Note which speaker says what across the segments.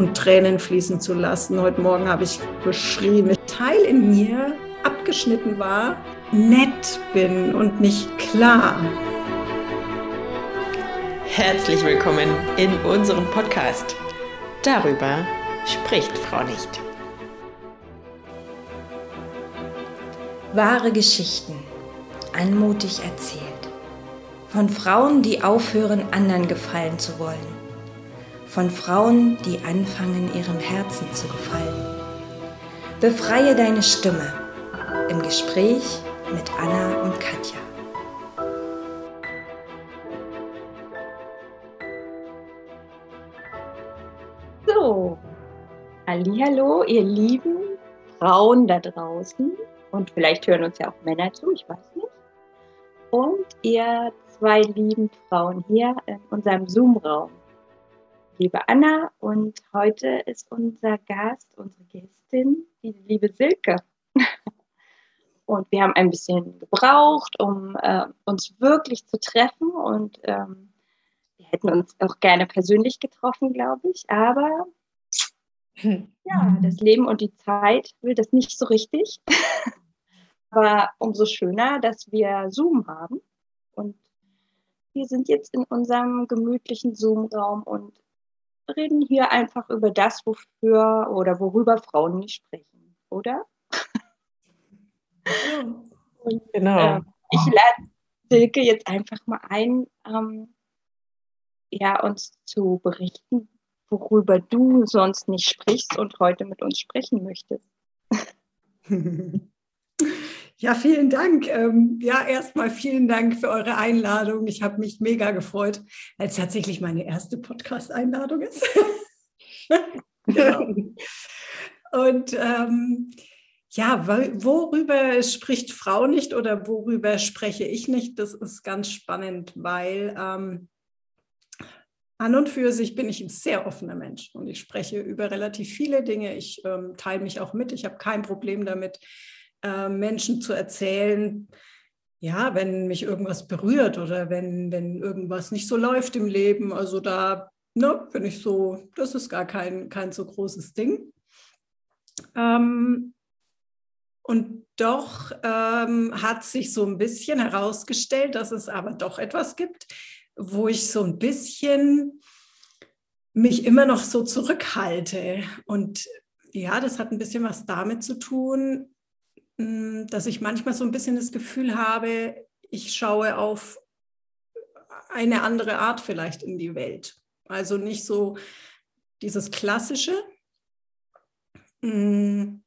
Speaker 1: und Tränen fließen zu lassen. Heute Morgen habe ich beschrieben, ein Teil in mir abgeschnitten war, nett bin und nicht klar.
Speaker 2: Herzlich willkommen in unserem Podcast. Darüber spricht Frau nicht.
Speaker 3: Wahre Geschichten, anmutig erzählt. Von Frauen, die aufhören, anderen gefallen zu wollen von Frauen, die anfangen, ihrem Herzen zu gefallen. Befreie deine Stimme im Gespräch mit Anna und Katja.
Speaker 4: So, hallo, ihr lieben Frauen da draußen und vielleicht hören uns ja auch Männer zu, ich weiß nicht. Und ihr zwei lieben Frauen hier in unserem Zoom-Raum liebe Anna und heute ist unser Gast, unsere Gästin, die liebe Silke. Und wir haben ein bisschen gebraucht, um äh, uns wirklich zu treffen und ähm, wir hätten uns auch gerne persönlich getroffen, glaube ich, aber ja, das Leben und die Zeit will das nicht so richtig. aber umso schöner, dass wir Zoom haben und wir sind jetzt in unserem gemütlichen Zoom-Raum und reden hier einfach über das, wofür oder worüber Frauen nicht sprechen, oder? Und, genau. Äh, ich lade Silke jetzt einfach mal ein, ähm, ja, uns zu berichten, worüber du sonst nicht sprichst und heute mit uns sprechen möchtest.
Speaker 1: Ja, vielen Dank. Ähm, ja, erstmal vielen Dank für eure Einladung. Ich habe mich mega gefreut, es tatsächlich meine erste Podcast-Einladung ist. genau. Und ähm, ja, worüber spricht Frau nicht oder worüber spreche ich nicht? Das ist ganz spannend, weil ähm, an und für sich bin ich ein sehr offener Mensch und ich spreche über relativ viele Dinge. Ich ähm, teile mich auch mit. Ich habe kein Problem damit, äh, Menschen zu erzählen, ja, wenn mich irgendwas berührt oder wenn, wenn irgendwas nicht so läuft im Leben. Also da ne, bin ich so, das ist gar kein, kein so großes Ding. Ähm, und doch ähm, hat sich so ein bisschen herausgestellt, dass es aber doch etwas gibt, wo ich so ein bisschen mich immer noch so zurückhalte. Und ja, das hat ein bisschen was damit zu tun, dass ich manchmal so ein bisschen das Gefühl habe, ich schaue auf eine andere Art vielleicht in die Welt. Also nicht so dieses klassische. Mm,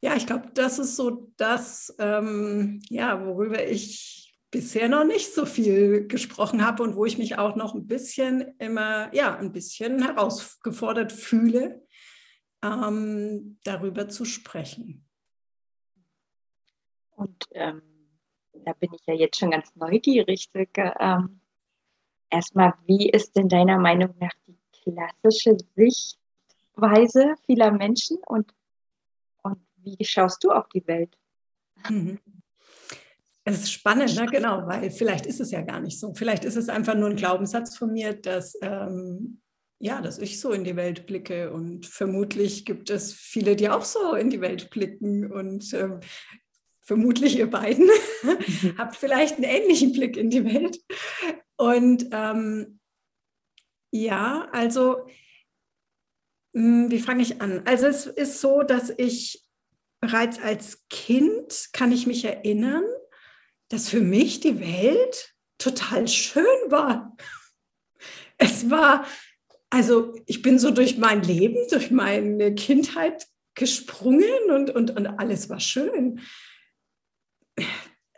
Speaker 1: ja, ich glaube, das ist so das, ähm, ja, worüber ich bisher noch nicht so viel gesprochen habe und wo ich mich auch noch ein bisschen immer, ja, ein bisschen herausgefordert fühle, ähm, darüber zu sprechen.
Speaker 4: Und ähm, da bin ich ja jetzt schon ganz neugierig. Ähm, erstmal, wie ist denn deiner Meinung nach die klassische Sichtweise vieler Menschen und, und wie schaust du auf die Welt?
Speaker 1: Mhm. Es ist spannend, ne? genau, weil vielleicht ist es ja gar nicht so. Vielleicht ist es einfach nur ein Glaubenssatz von mir, dass, ähm, ja, dass ich so in die Welt blicke und vermutlich gibt es viele, die auch so in die Welt blicken und ähm, vermutlich ihr beiden, mhm. habt vielleicht einen ähnlichen Blick in die Welt. Und ähm, ja, also, mh, hm, wie fange ich an? Also es ist so, dass ich bereits als Kind, kann ich mich erinnern, dass für mich die Welt total schön war. Es war, also ich bin so durch mein Leben, durch meine Kindheit gesprungen und, und, und alles war schön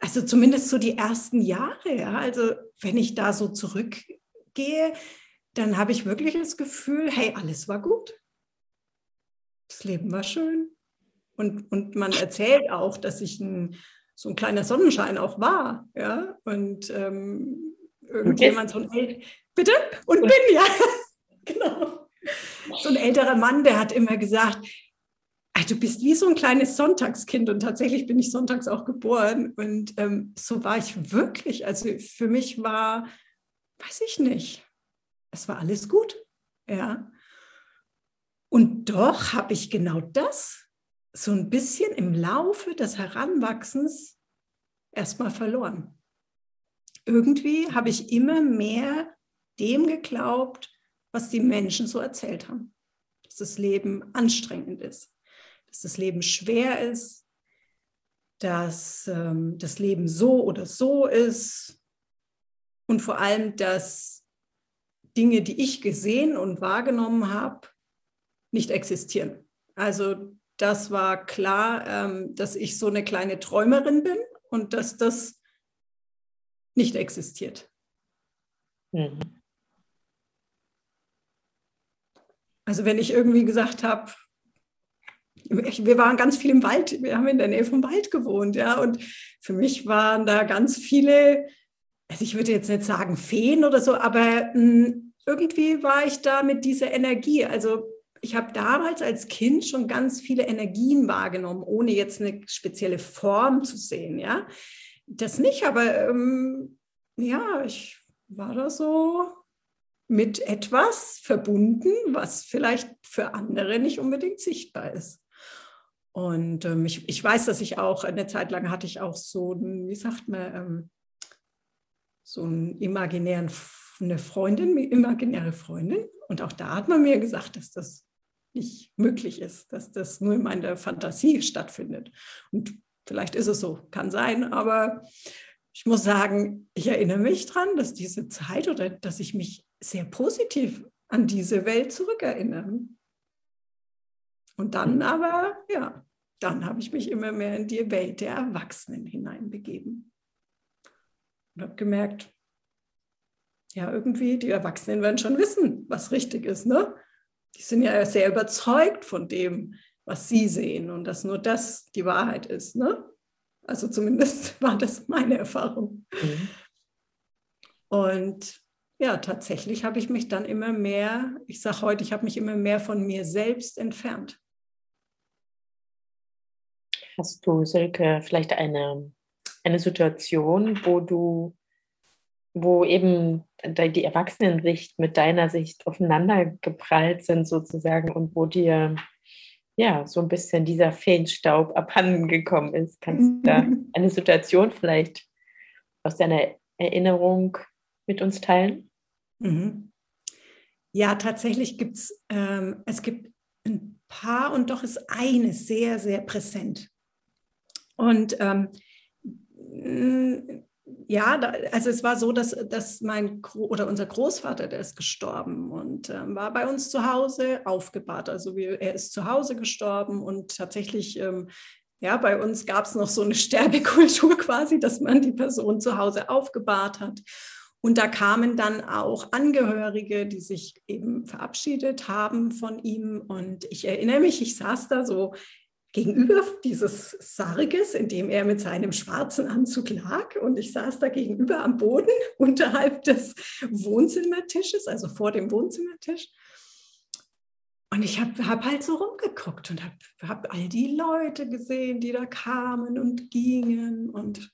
Speaker 1: also zumindest so die ersten Jahre, ja. Also wenn ich da so zurückgehe, dann habe ich wirklich das Gefühl, hey, alles war gut. Das Leben war schön. Und, und man erzählt auch, dass ich ein, so ein kleiner Sonnenschein auch war, ja. Und ähm, irgendjemand, so ein El bitte? Und bin, ja. genau. So ein älterer Mann, der hat immer gesagt, du bist wie so ein kleines Sonntagskind und tatsächlich bin ich sonntags auch geboren und ähm, so war ich wirklich. Also für mich war, weiß ich nicht, es war alles gut, ja. Und doch habe ich genau das so ein bisschen im Laufe des Heranwachsens erstmal verloren. Irgendwie habe ich immer mehr dem geglaubt, was die Menschen so erzählt haben. Dass das Leben anstrengend ist, dass das Leben schwer ist, dass ähm, das Leben so oder so ist und vor allem, dass Dinge, die ich gesehen und wahrgenommen habe, nicht existieren. Also das war klar, ähm, dass ich so eine kleine Träumerin bin und dass das nicht existiert. Mhm. Also wenn ich irgendwie gesagt habe, wir waren ganz viel im Wald, wir haben in der Nähe vom Wald gewohnt, ja, und für mich waren da ganz viele, also ich würde jetzt nicht sagen Feen oder so, aber mh, hm, irgendwie war ich da mit dieser Energie. Also ich habe damals als Kind schon ganz viele Energien wahrgenommen, ohne jetzt eine spezielle Form zu sehen, ja. Das nicht, aber ähm, ja, ich war da so mit etwas verbunden, was vielleicht für andere nicht unbedingt sichtbar ist. Und ähm, ich, ich weiß, dass ich auch, eine Zeit lang hatte ich auch so, wie sagt man, ähm, so einen imaginären, eine Freundin, imaginäre Freundin. Und auch da hat man mir gesagt, dass das nicht möglich ist, dass das nur in meiner Fantasie stattfindet. Und vielleicht ist es so, kann sein, aber ich muss sagen, ich erinnere mich daran, dass diese Zeit oder dass ich mich sehr positiv an diese Welt zurückerinnere. Und dann aber, ja, dann habe ich mich immer mehr in die Welt der Erwachsenen hineinbegeben. Und habe gemerkt, ja, irgendwie, die Erwachsenen werden schon wissen, was richtig ist. Ne? Die sind ja sehr überzeugt von dem, was sie sehen und dass nur das die Wahrheit ist. Ne? Also zumindest war das meine Erfahrung. Mhm. Und ja, tatsächlich habe ich mich dann immer mehr, ich sage heute, ich habe mich immer mehr von mir selbst entfernt.
Speaker 2: Hast du, Silke, vielleicht eine, eine Situation, wo du, wo eben die Erwachsenensicht mit deiner Sicht aufeinander geprallt sind sozusagen und wo dir ja so ein bisschen dieser Feenstaub abhanden gekommen ist? Kannst du da eine Situation vielleicht aus deiner Erinnerung mit uns teilen?
Speaker 1: Mhm. Ja, tatsächlich gibt es, ähm, es gibt ein paar und doch ist eine sehr, sehr präsent. Und ähm, ja, da, also es war so, dass, dass mein Gro oder unser Großvater, der ist gestorben und ähm, war bei uns zu Hause aufgebahrt. Also wir, er ist zu Hause gestorben und tatsächlich, ähm, ja, bei uns gab es noch so eine Sterbekultur quasi, dass man die Person zu Hause aufgebahrt hat. Und da kamen dann auch Angehörige, die sich eben verabschiedet haben von ihm. Und ich erinnere mich, ich saß da so gegenüber dieses Sarges, in dem er mit seinem schwarzen Anzug lag. Und ich saß da gegenüber am Boden unterhalb des Wohnzimmertisches, also vor dem Wohnzimmertisch. Und ich habe hab halt so rumgeguckt und habe hab all die Leute gesehen, die da kamen und gingen. Und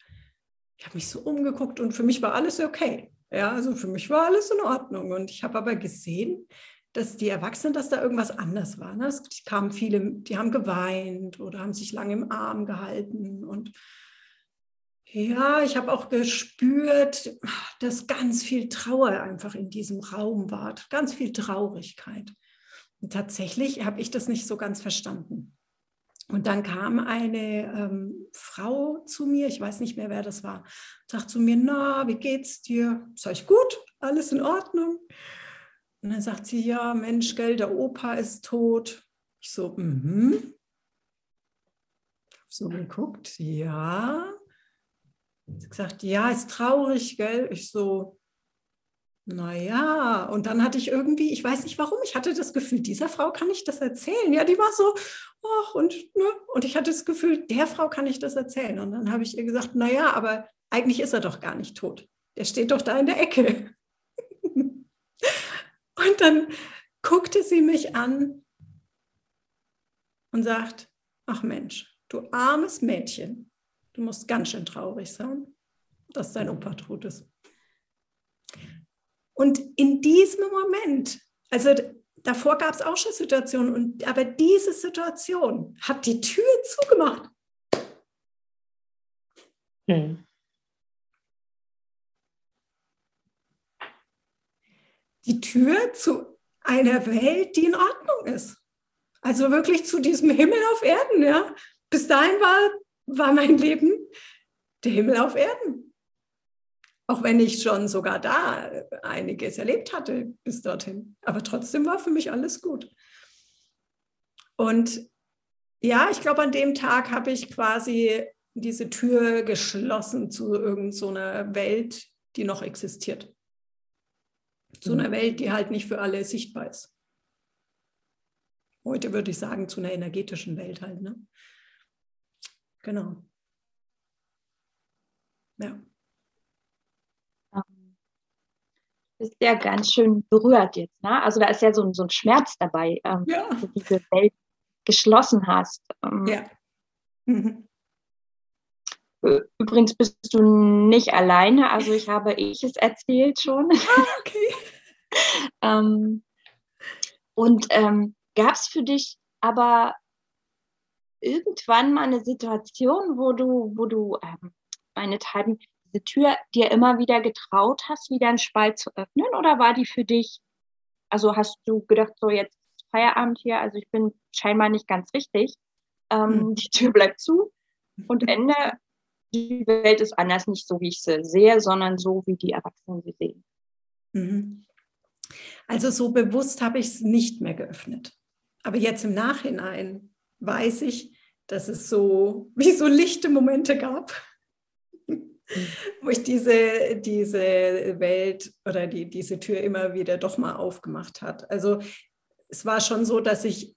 Speaker 1: ich habe mich so umgeguckt und für mich war alles okay. Ja, also für mich war alles in Ordnung. Und ich habe aber gesehen, dass die Erwachsenen, dass da irgendwas anders war. Ne? Es kamen viele, die haben geweint oder haben sich lange im Arm gehalten. Und ja, ich habe auch gespürt, dass ganz viel Trauer einfach in diesem Raum war, ganz viel Traurigkeit. Und tatsächlich habe ich das nicht so ganz verstanden. Und dann kam eine ähm, Frau zu mir, ich weiß nicht mehr, wer das war, sagt zu mir, na, wie geht's dir? Sag ich, gut, alles in Ordnung. Und dann sagt sie, ja, Mensch, gell, der Opa ist tot. Ich so, mhm. So geguckt, ja. Sie gesagt, ja, ist traurig, gell? Ich so, naja, und dann hatte ich irgendwie, ich weiß nicht warum, ich hatte das Gefühl, dieser Frau kann ich das erzählen. Ja, die war so, ach, und, ne? und ich hatte das Gefühl, der Frau kann ich das erzählen. Und dann habe ich ihr gesagt, naja, aber eigentlich ist er doch gar nicht tot. Der steht doch da in der Ecke. Und dann guckte sie mich an und sagt, ach Mensch, du armes Mädchen, du musst ganz schön traurig sein, dass dein Opa tot ist. Und in diesem Moment, also davor gab es auch schon Situationen, und, aber diese Situation hat die Tür zugemacht. Hm. Die Tür zu einer Welt, die in Ordnung ist. Also wirklich zu diesem Himmel auf Erden, ja. Bis dahin war, war mein Leben der Himmel auf Erden. Auch wenn ich schon sogar da einiges erlebt hatte bis dorthin. Aber trotzdem war für mich alles gut. Und ja, ich glaube, an dem Tag habe ich quasi diese Tür geschlossen zu irgendeiner so Welt, die noch existiert. Zu einer. Welt, die halt nicht für alle sichtbar ist. Heute würde ich sagen, zu einer energetischen Welt halt. Ne? Genau. Ja.
Speaker 4: Ähm, ist ja ganz schön berührt jetzt. Ne? Also da ist ja so ein, so ein Schmerz dabei, ähm, ja. dass du diese Welt geschlossen hast. Ähm, ja. Mhm. Übrigens bist du nicht alleine, also ich habe ich es erzählt schon. Ah, okay. ähm, und ähm, gab es für dich aber irgendwann mal eine Situation, wo du, wo du ähm, meinethalben diese Tür dir immer wieder getraut hast, wieder einen Spalt zu öffnen? Oder war die für dich, also hast du gedacht, so jetzt Feierabend hier, also ich bin scheinbar nicht ganz richtig, ähm, mhm. die Tür bleibt zu und Ende, die Welt ist anders, nicht so, wie ich sie sehe, sondern so, wie die Erwachsenen sie sehen.
Speaker 1: Mhm. Also so bewusst habe ich es nicht mehr geöffnet. Aber jetzt im Nachhinein weiß ich, dass es so wie so lichte Momente gab, wo ich diese, diese Welt oder die, diese Tür immer wieder doch mal aufgemacht hat. Also es war schon so, dass ich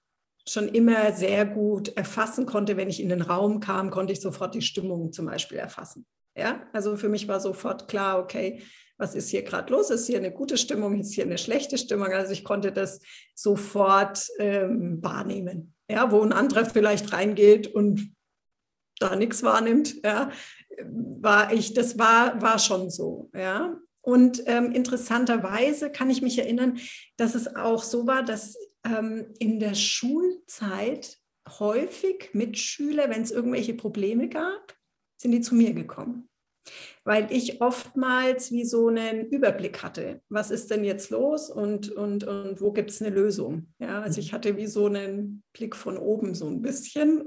Speaker 1: schon immer sehr gut erfassen konnte. Wenn ich in den Raum kam, konnte ich sofort die Stimmung zum Beispiel erfassen. Ja, also für mich war sofort klar, okay, was ist hier gerade los? Ist hier eine gute Stimmung? Ist hier eine schlechte Stimmung? Also ich konnte das sofort ähm, wahrnehmen. Ja, wo ein anderer vielleicht reingeht und da nichts wahrnimmt, ja, war ich, das war, war schon so, ja. Und ähm, interessanterweise kann ich mich erinnern, dass es auch so war, dass ähm, in der Schulzeit häufig Mitschüler, wenn es irgendwelche Probleme gab, sind die zu mir gekommen. Weil ich oftmals wie so einen Überblick hatte. Was ist denn jetzt los und, und, und wo gibt es eine Lösung? Ja, also ich hatte wie so einen Blick von oben so ein bisschen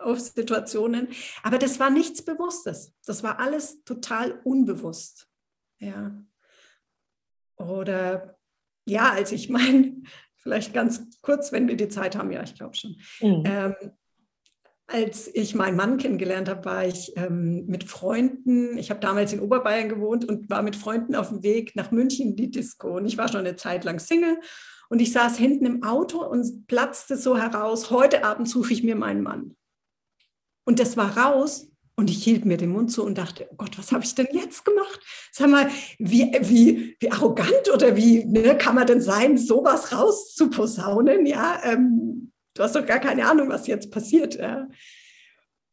Speaker 1: auf Situationen. Aber das war nichts Bewusstes. Das war alles total unbewusst. Ja. Oder ja, als ich mein, vielleicht ganz kurz, wenn wir die Zeit haben, ja, ich glaube schon. Mhm. Ähm, als ich meinen Mann kennengelernt habe, war ich ähm, mit Freunden, ich habe damals in Oberbayern gewohnt und war mit Freunden auf dem Weg nach München in die Disco. Und ich war schon eine Zeit lang Single und ich saß hinten im Auto und platzte so heraus, heute Abend suche ich mir meinen Mann. Und das war raus und ich hielt mir den Mund zu und dachte, oh Gott, was habe ich denn jetzt gemacht? Sag mal, wie, wie, wie arrogant oder wie ne, kann man denn sein, sowas rauszuposaunen? Ja, ähm, du hast doch gar keine Ahnung, was jetzt passiert. Ja.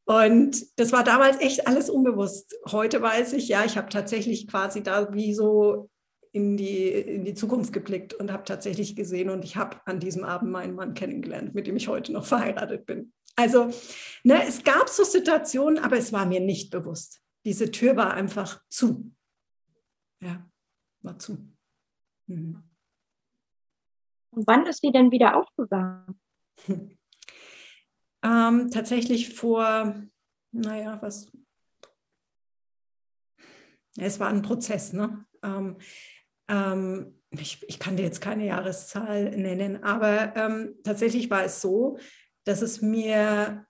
Speaker 1: Und das war damals echt alles unbewusst. Heute weiß ich, ja, ich habe tatsächlich quasi da wie so in die, in die Zukunft geblickt und habe tatsächlich gesehen und ich habe an diesem Abend meinen Mann kennengelernt, mit dem ich heute noch verheiratet bin. Also ne, es gab so Situationen, aber es war mir nicht bewusst. Diese Tür war einfach zu. Ja, war zu. Mhm.
Speaker 4: Und wann ist die denn wieder aufgegangen?
Speaker 1: Ähm, tatsächlich vor, naja, was? Es war ein Prozess, ne? Ähm, ähm, ich, ich, kann dir jetzt keine Jahreszahl nennen, aber ähm, tatsächlich war es so, dass es mir,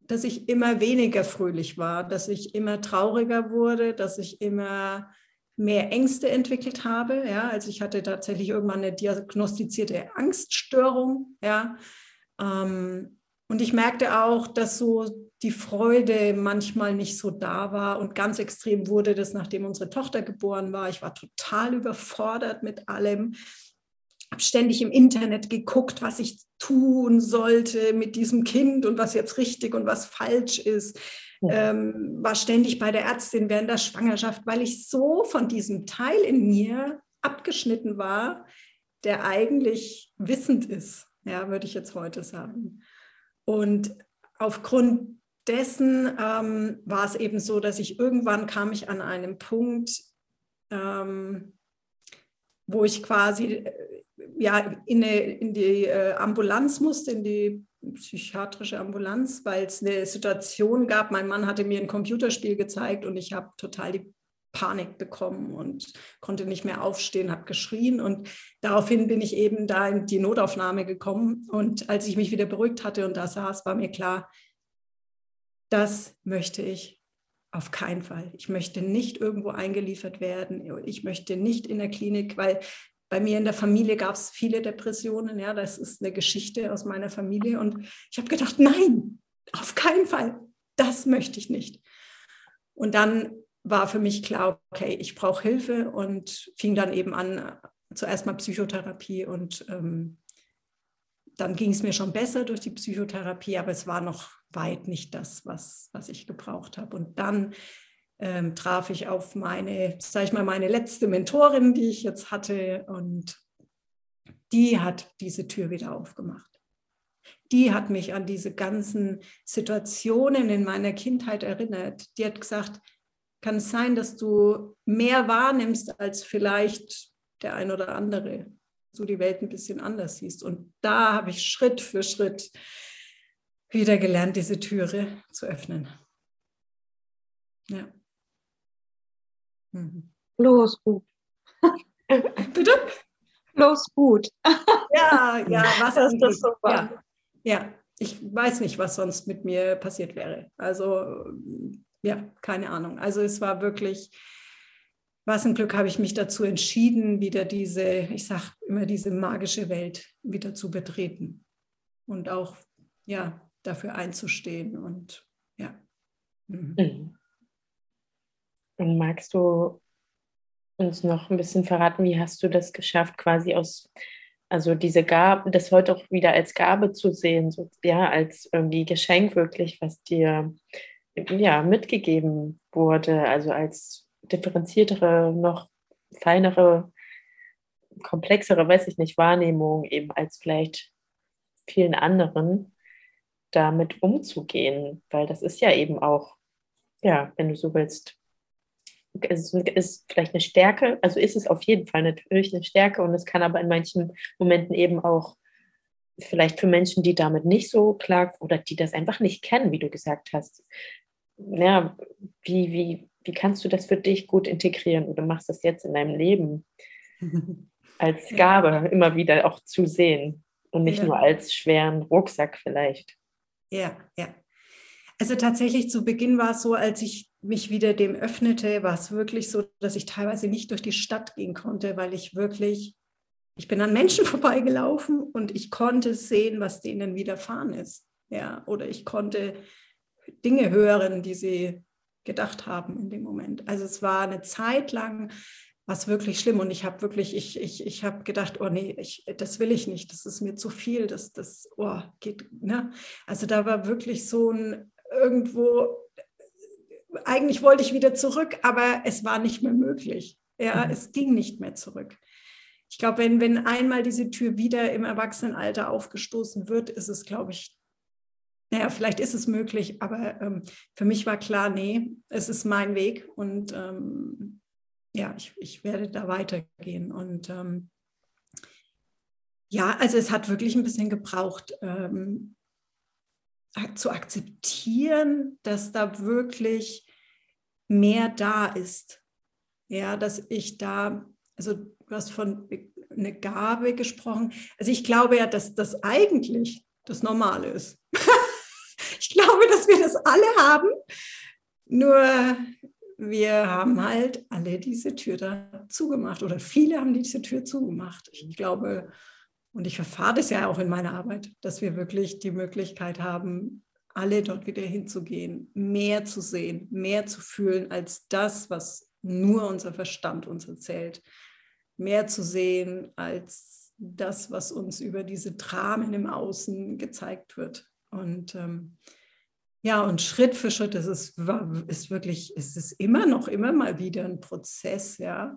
Speaker 1: dass ich immer weniger fröhlich war, dass ich immer trauriger wurde, dass ich immer mehr Ängste entwickelt habe. Ja, also ich hatte tatsächlich irgendwann eine diagnostizierte Angststörung. Ja, ähm, und ich merkte auch, dass so die Freude manchmal nicht so da war und ganz extrem wurde das, nachdem unsere Tochter geboren war. Ich war total überfordert mit allem habe ständig im Internet geguckt, was ich tun sollte mit diesem Kind und was jetzt richtig und was falsch ist. Ja. Ähm, war ständig bei der Ärztin während der Schwangerschaft, weil ich so von diesem Teil in mir abgeschnitten war, der eigentlich wissend ist, ja, würde ich jetzt heute sagen. Und aufgrund dessen ähm, war es eben so, dass ich irgendwann kam ich an einem Punkt, ähm, wo ich quasi äh, ja, in, eine, in die äh, Ambulanz musste, in die psychiatrische Ambulanz, weil es eine Situation gab. Mein Mann hatte mir ein Computerspiel gezeigt und ich habe total die Panik bekommen und konnte nicht mehr aufstehen, habe geschrien und daraufhin bin ich eben da in die Notaufnahme gekommen und als ich mich wieder beruhigt hatte und da saß, war mir klar, das möchte ich auf keinen Fall. Ich möchte nicht irgendwo eingeliefert werden. Ich möchte nicht in der Klinik, weil bei mir in der Familie gab es viele Depressionen. Ja, das ist eine Geschichte aus meiner Familie. Und ich habe gedacht, nein, auf keinen Fall. Das möchte ich nicht. Und dann war für mich klar, okay, ich brauche Hilfe und fing dann eben an, zuerst mal Psychotherapie und ähm, dann ging es mir schon besser durch die Psychotherapie, aber es war noch weit nicht das, was, was ich gebraucht habe. Und dann ähm, traf ich auf meine, sag ich mal, meine letzte Mentorin, die ich jetzt hatte und die hat diese Tür wieder aufgemacht. Die hat mich an diese ganzen Situationen in meiner Kindheit erinnert. Die hat gesagt, kann es sein, dass du mehr wahrnimmst als vielleicht der ein oder andere, so die Welt ein bisschen anders siehst. Und da habe ich Schritt für Schritt wieder gelernt, diese Türe zu öffnen.
Speaker 4: Ja. Mhm. Los gut.
Speaker 1: Bitte?
Speaker 4: Los gut.
Speaker 1: Ja, ja, was ist das super. Ja, ja, ich weiß nicht, was sonst mit mir passiert wäre. Also ja, keine Ahnung. Also es war wirklich, was ein Glück habe ich mich dazu entschieden, wieder diese, ich sage immer, diese magische Welt wieder zu betreten und auch ja, dafür einzustehen und ja.
Speaker 2: Mhm. mhm. Und magst du uns noch ein bisschen verraten, wie hast du das geschafft, quasi aus, also diese Gabe, das heute auch wieder als Gabe zu sehen, so, ja, als irgendwie Geschenk wirklich, was dir ja, mitgegeben wurde, also als differenziertere, noch feinere, komplexere, weiß ich nicht, Wahrnehmung eben als vielleicht vielen anderen, damit umzugehen, weil das ist ja eben auch, ja, wenn du so willst, es ist vielleicht eine Stärke, also ist es auf jeden Fall natürlich eine Stärke und es kann aber in manchen Momenten eben auch vielleicht für Menschen, die damit nicht so klar oder die das einfach nicht kennen, wie du gesagt hast, ja, wie, wie, wie kannst du das für dich gut integrieren oder machst das jetzt in deinem Leben als Gabe immer wieder auch zu sehen und nicht ja. nur als schweren Rucksack vielleicht?
Speaker 1: Ja, ja. Also tatsächlich zu Beginn war es so, als ich mich wieder dem öffnete, war es wirklich so, dass ich teilweise nicht durch die Stadt gehen konnte, weil ich wirklich, ich bin an Menschen vorbeigelaufen und ich konnte sehen, was denen widerfahren ist. Ja, oder ich konnte Dinge hören, die sie gedacht haben in dem Moment. Also es war eine Zeit lang was wirklich schlimm und ich habe wirklich, ich, ich, ich habe gedacht, oh nee, ich, das will ich nicht, das ist mir zu viel, das, das oh, geht, ne? Also da war wirklich so ein irgendwo, eigentlich wollte ich wieder zurück, aber es war nicht mehr möglich. Ja, mhm. es ging nicht mehr zurück. Ich glaube, wenn, wenn einmal diese Tür wieder im Erwachsenenalter aufgestoßen wird, ist es, glaube ich, naja, vielleicht ist es möglich, aber ähm, für mich war klar, nee, es ist mein Weg und ähm, ja, ich, ich werde da weitergehen. Und ähm, ja, also es hat wirklich ein bisschen gebraucht, ähm, zu akzeptieren, dass da wirklich mehr da ist. Ja, dass ich da, also du hast von eine Gabe gesprochen. Also ich glaube ja, dass das eigentlich das Normale ist. ich glaube, dass wir das alle haben. Nur wir haben halt alle diese Tür da zugemacht oder viele haben diese Tür zugemacht. Ich glaube, und ich verfahre das ja auch in meiner Arbeit, dass wir wirklich die Möglichkeit haben, alle dort wieder hinzugehen, mehr zu sehen, mehr zu fühlen als das, was nur unser Verstand uns erzählt. Mehr zu sehen als das, was uns über diese Dramen im Außen gezeigt wird. Und ähm, ja, und Schritt für Schritt ist es ist wirklich, ist es immer noch, immer mal wieder ein Prozess, ja.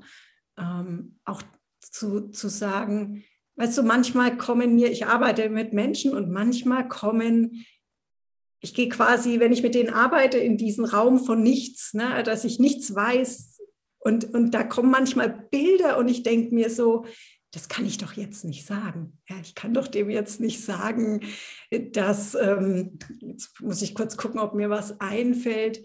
Speaker 1: Ähm, auch zu, zu sagen, weißt du, manchmal kommen mir, ich arbeite mit Menschen und manchmal kommen, ich gehe quasi, wenn ich mit denen arbeite, in diesen Raum von nichts, ne, dass ich nichts weiß. Und, und da kommen manchmal Bilder und ich denke mir so, das kann ich doch jetzt nicht sagen. Ja, ich kann doch dem jetzt nicht sagen, dass, ähm, jetzt muss ich kurz gucken, ob mir was einfällt,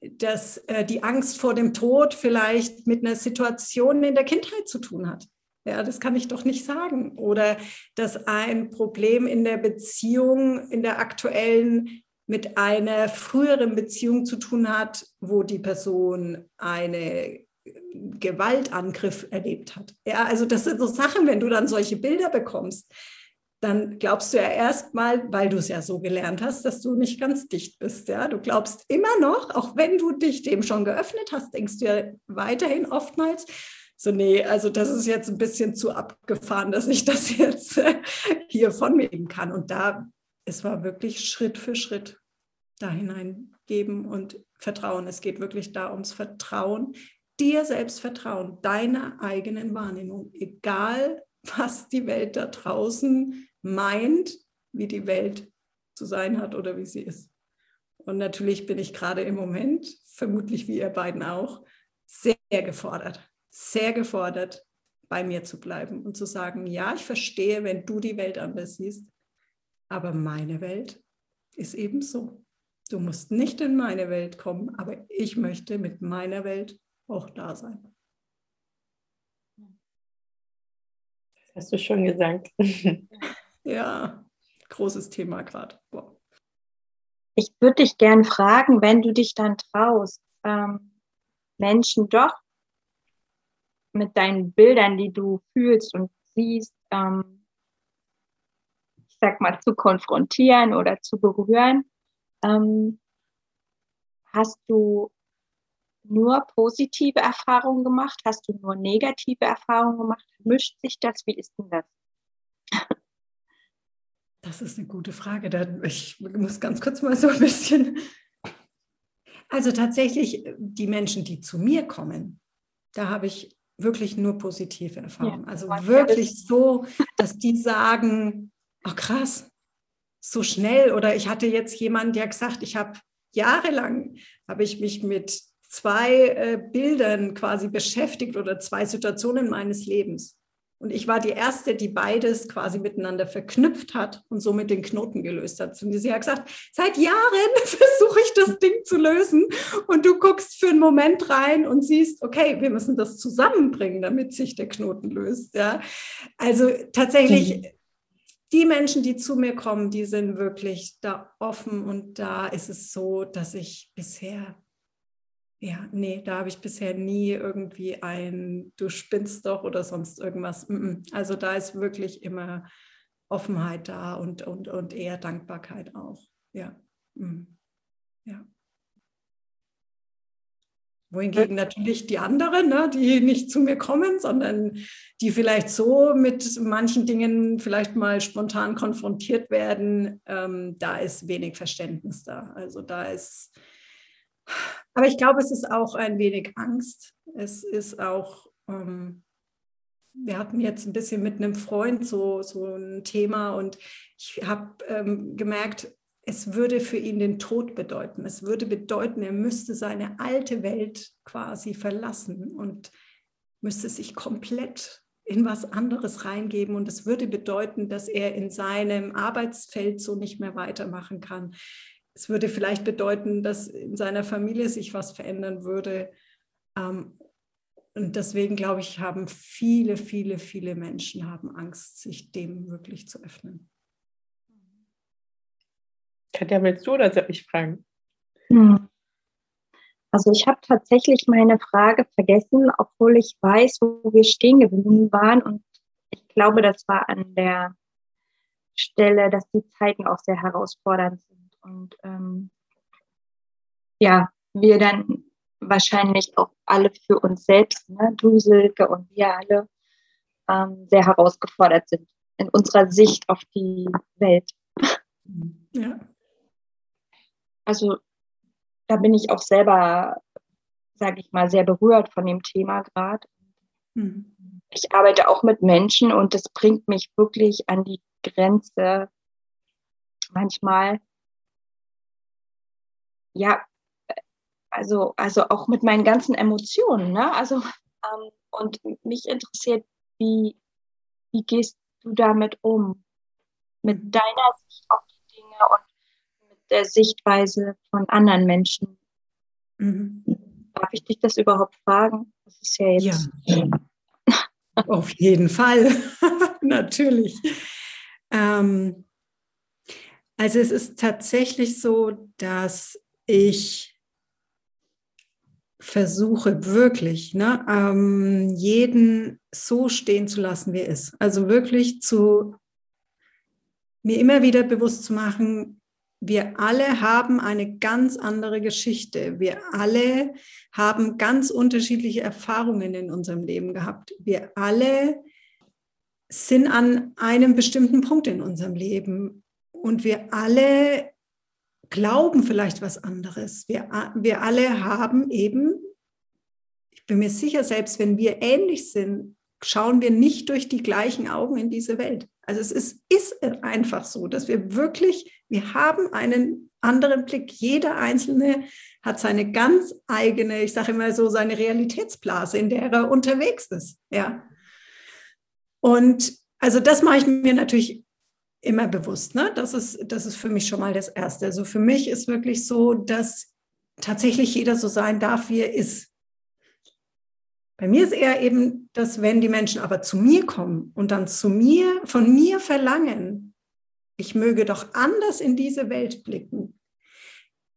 Speaker 1: dass äh, die Angst vor dem Tod vielleicht mit einer Situation in der Kindheit zu tun hat. Ja, das kann ich doch nicht sagen. Oder dass ein Problem in der Beziehung, in der aktuellen, mit einer früheren Beziehung zu tun hat, wo die Person eine Gewaltangriff erlebt hat. Ja, also das sind so Sachen, wenn du dann solche Bilder bekommst, dann glaubst du ja erstmal, weil du es ja so gelernt hast, dass du nicht ganz dicht bist. Ja, du glaubst immer noch, auch wenn du dich dem schon geöffnet hast, denkst du ja weiterhin oftmals, so, nee, also das ist jetzt ein bisschen zu abgefahren, dass ich das jetzt hier von mir geben kann. Und da, es war wirklich Schritt für Schritt da hineingeben und Vertrauen. Es geht wirklich da ums Vertrauen dir selbst vertrauen, deiner eigenen Wahrnehmung, egal was die Welt da draußen meint, wie die Welt zu sein hat oder wie sie ist. Und natürlich bin ich gerade im Moment, vermutlich wie ihr beiden auch, sehr gefordert, sehr gefordert, bei mir zu bleiben und zu sagen, ja, ich verstehe, wenn du die Welt anders siehst, aber meine Welt ist eben so. Du musst nicht in meine Welt kommen, aber ich möchte mit meiner Welt auch da sein.
Speaker 2: Das hast du schon gesagt.
Speaker 1: ja, großes Thema gerade. Wow.
Speaker 4: Ich würde dich gern fragen, wenn du dich dann traust, ähm, Menschen doch mit deinen Bildern, die du fühlst und siehst, ähm, ich sag mal, zu konfrontieren oder zu berühren. Ähm, hast du nur positive Erfahrungen gemacht? Hast du nur negative Erfahrungen gemacht? Mischt sich das? Wie ist denn das?
Speaker 1: Das ist eine gute Frage. Ich muss ganz kurz mal so ein bisschen. Also tatsächlich, die Menschen, die zu mir kommen, da habe ich wirklich nur positive Erfahrungen. Ja, also wirklich so, dass die sagen, oh krass, so schnell. Oder ich hatte jetzt jemanden, der gesagt, ich habe jahrelang, habe ich mich mit zwei äh, Bildern quasi beschäftigt oder zwei Situationen meines Lebens. Und ich war die Erste, die beides quasi miteinander verknüpft hat und somit den Knoten gelöst hat. Und sie hat gesagt, seit Jahren versuche ich das Ding zu lösen. Und du guckst für einen Moment rein und siehst, okay, wir müssen das zusammenbringen, damit sich der Knoten löst. Ja? Also tatsächlich, mhm. die Menschen, die zu mir kommen, die sind wirklich da offen. Und da ist es so, dass ich bisher ja, nee, da habe ich bisher nie irgendwie ein, du spinnst doch oder sonst irgendwas. Also da ist wirklich immer Offenheit da und, und, und eher Dankbarkeit auch. Ja. Mm. Ja. Wohingegen natürlich die anderen, ne, die nicht zu mir kommen, sondern die vielleicht so mit manchen Dingen vielleicht mal spontan konfrontiert werden, ähm, da ist wenig Verständnis da. Also da ist, aber ich glaube, es ist auch ein wenig Angst. Es ist auch, ähm, wir hatten jetzt ein bisschen mit einem Freund so, so ein Thema und ich habe ähm, gemerkt, es würde für ihn den Tod bedeuten. Es würde bedeuten, er müsste seine alte Welt quasi verlassen und müsste sich komplett in was anderes reingeben. Und es würde bedeuten, dass er in seinem Arbeitsfeld so nicht mehr weitermachen kann es würde vielleicht bedeuten, dass in seiner Familie sich was verändern würde. Ähm, und deswegen glaube ich, haben viele, viele, viele Menschen haben Angst, sich dem wirklich zu öffnen.
Speaker 2: Katja, willst du oder soll ich fragen?
Speaker 4: Hm. Also ich habe tatsächlich meine Frage vergessen, obwohl ich weiß, wo wir stehen geblieben waren. Und ich glaube, das war an der Stelle, dass die Zeiten auch sehr herausfordernd sind und ähm, ja, wir dann wahrscheinlich auch alle für uns selbst, ne, du Silke und wir alle, ähm, sehr herausgefordert sind in unserer Sicht auf die Welt. Ja. Also da bin ich auch selber, sage ich mal, sehr berührt von dem Thema gerade. Mhm. ich arbeite auch mit Menschen und das bringt mich wirklich an die Grenze manchmal. Ja, also, also auch mit meinen ganzen Emotionen. Ne? Also, ähm, und mich interessiert, wie, wie gehst du damit um? Mit deiner Sicht auf die Dinge und mit der Sichtweise von anderen Menschen. Mhm. Darf ich dich das überhaupt fragen? Das
Speaker 1: ist ja jetzt. Ja. Auf jeden Fall, natürlich. Ähm, also es ist tatsächlich so, dass ich versuche wirklich, ne, ähm, jeden so stehen zu lassen, wie er ist. Also wirklich zu mir immer wieder bewusst zu machen, wir alle haben eine ganz andere Geschichte. Wir alle haben ganz unterschiedliche Erfahrungen in unserem Leben gehabt. Wir alle sind an einem bestimmten Punkt in unserem Leben und wir alle glauben vielleicht was anderes. Wir, wir alle haben eben, ich bin mir sicher, selbst wenn wir ähnlich sind, schauen wir nicht durch die gleichen Augen in diese Welt. Also es ist, ist einfach so, dass wir wirklich, wir haben einen anderen Blick. Jeder Einzelne hat seine ganz eigene, ich sage immer so, seine Realitätsblase, in der er unterwegs ist. Ja. Und also das mache ich mir natürlich immer bewusst. Ne? Das, ist, das ist für mich schon mal das Erste. Also für mich ist wirklich so, dass tatsächlich jeder so sein darf, wie er ist. Bei mir ist eher eben, dass wenn die Menschen aber zu mir kommen und dann zu mir, von mir verlangen, ich möge doch anders in diese Welt blicken,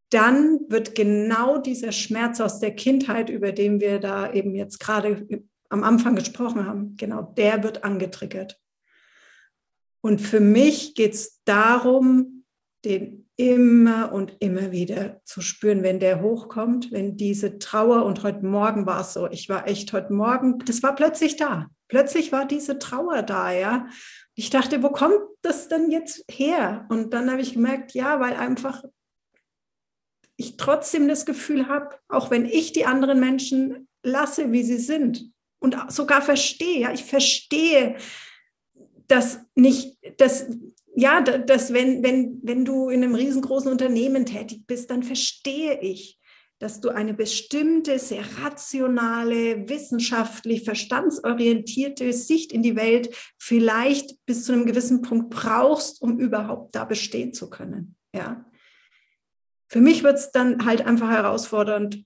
Speaker 1: dann wird genau dieser Schmerz aus der Kindheit, über den wir da eben jetzt gerade am Anfang gesprochen haben, genau der wird angetriggert. Und für mich geht es darum, den immer und immer wieder zu spüren, wenn der hochkommt, wenn diese Trauer, und heute Morgen war es so, ich war echt heute Morgen, das war plötzlich da. Plötzlich war diese Trauer da, ja. Ich dachte, wo kommt das denn jetzt her? Und dann habe ich gemerkt, ja, weil einfach ich trotzdem das Gefühl habe, auch wenn ich die anderen Menschen lasse, wie sie sind und sogar verstehe, ja, ich verstehe, dass nicht, dass, ja, dass wenn, wenn, wenn du in einem riesengroßen Unternehmen tätig bist, dann verstehe ich, dass du eine bestimmte, sehr rationale, wissenschaftlich, verstandsorientierte Sicht in die Welt vielleicht bis zu einem gewissen Punkt brauchst, um überhaupt da bestehen zu können. Ja. Für mich wird es dann halt einfach herausfordernd,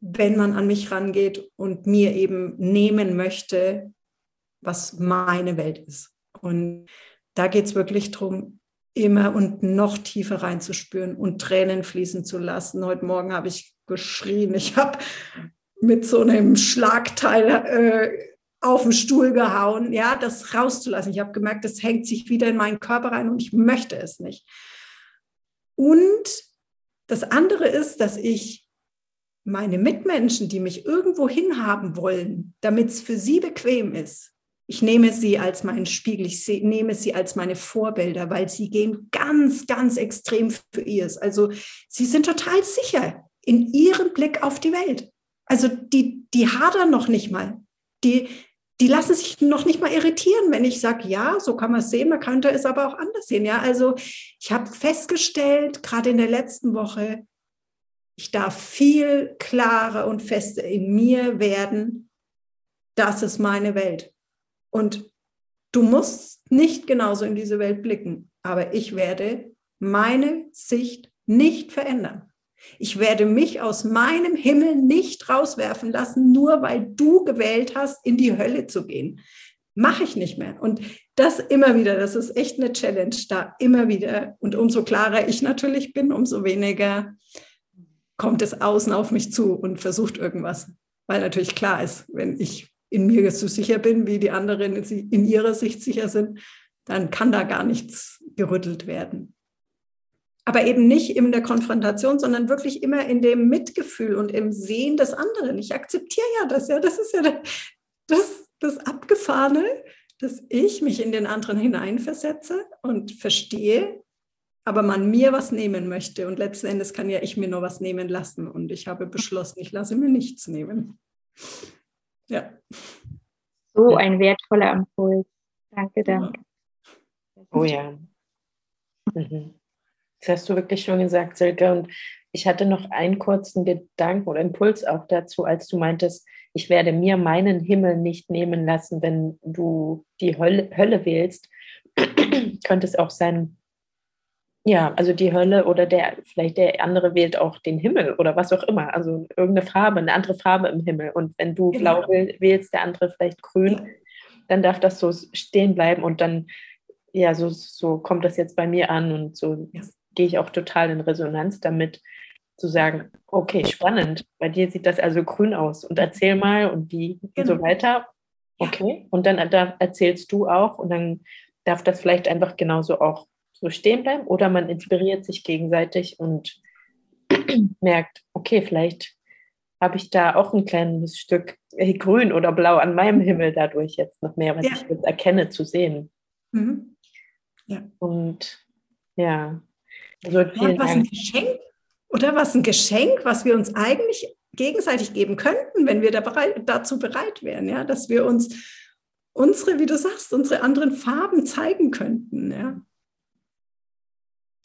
Speaker 1: wenn man an mich rangeht und mir eben nehmen möchte, was meine Welt ist. Und da geht es wirklich darum, immer und noch tiefer reinzuspüren und Tränen fließen zu lassen. Heute Morgen habe ich geschrien. Ich habe mit so einem Schlagteil äh, auf den Stuhl gehauen, ja, das rauszulassen. Ich habe gemerkt, das hängt sich wieder in meinen Körper rein und ich möchte es nicht. Und das andere ist, dass ich meine Mitmenschen, die mich irgendwo hinhaben wollen, damit es für sie bequem ist, ich nehme sie als meinen Spiegel, ich nehme sie als meine Vorbilder, weil sie gehen ganz, ganz extrem für ihrs. Also sie sind total sicher in ihrem Blick auf die Welt. Also die, die hadern noch nicht mal. Die, die lassen sich noch nicht mal irritieren, wenn ich sage, ja, so kann man es sehen, man könnte es aber auch anders sehen. Ja, also ich habe festgestellt, gerade in der letzten Woche, ich darf viel klarer und fester in mir werden. Das ist meine Welt. Und du musst nicht genauso in diese Welt blicken, aber ich werde meine Sicht nicht verändern. Ich werde mich aus meinem Himmel nicht rauswerfen lassen, nur weil du gewählt hast, in die Hölle zu gehen. Mache ich nicht mehr. Und das immer wieder, das ist echt eine Challenge da, immer wieder. Und umso klarer ich natürlich bin, umso weniger kommt es außen auf mich zu und versucht irgendwas. Weil natürlich klar ist, wenn ich in mir so sicher bin, wie die anderen in ihrer Sicht sicher sind, dann kann da gar nichts gerüttelt werden. Aber eben nicht in der Konfrontation, sondern wirklich immer in dem Mitgefühl und im Sehen des anderen. Ich akzeptiere ja das, ja, das ist ja das, das Abgefahrene, dass ich mich in den anderen hineinversetze und verstehe, aber man mir was nehmen möchte. Und letzten Endes kann ja ich mir nur was nehmen lassen. Und ich habe beschlossen, ich lasse mir nichts nehmen. Ja.
Speaker 4: So ein wertvoller Impuls. Danke, danke.
Speaker 2: Oh ja. Mhm. Das hast du wirklich schon gesagt, Silke. Und ich hatte noch einen kurzen Gedanken oder Impuls auch dazu, als du meintest, ich werde mir meinen Himmel nicht nehmen lassen, wenn du die Hölle, Hölle wählst. Könnte es auch sein, ja, also die Hölle oder der, vielleicht der andere wählt auch den Himmel oder was auch immer. Also irgendeine Farbe, eine andere Farbe im Himmel. Und wenn du genau. blau wählst, der andere vielleicht grün, dann darf das so stehen bleiben und dann, ja, so, so kommt das jetzt bei mir an und so ja. gehe ich auch total in Resonanz damit, zu sagen, okay, spannend, bei dir sieht das also grün aus und erzähl mal und wie genau. und so weiter. Okay, und dann da erzählst du auch und dann darf das vielleicht einfach genauso auch so stehen bleiben oder man inspiriert sich gegenseitig und merkt, okay, vielleicht habe ich da auch ein kleines Stück grün oder blau an meinem Himmel dadurch jetzt noch mehr, was ja. ich jetzt erkenne zu sehen. Mhm. Ja. Und ja,
Speaker 1: also ja, was ein Geschenk oder was ein Geschenk, was wir uns eigentlich gegenseitig geben könnten, wenn wir da bereit, dazu bereit wären, ja, dass wir uns unsere, wie du sagst, unsere anderen Farben zeigen könnten, ja.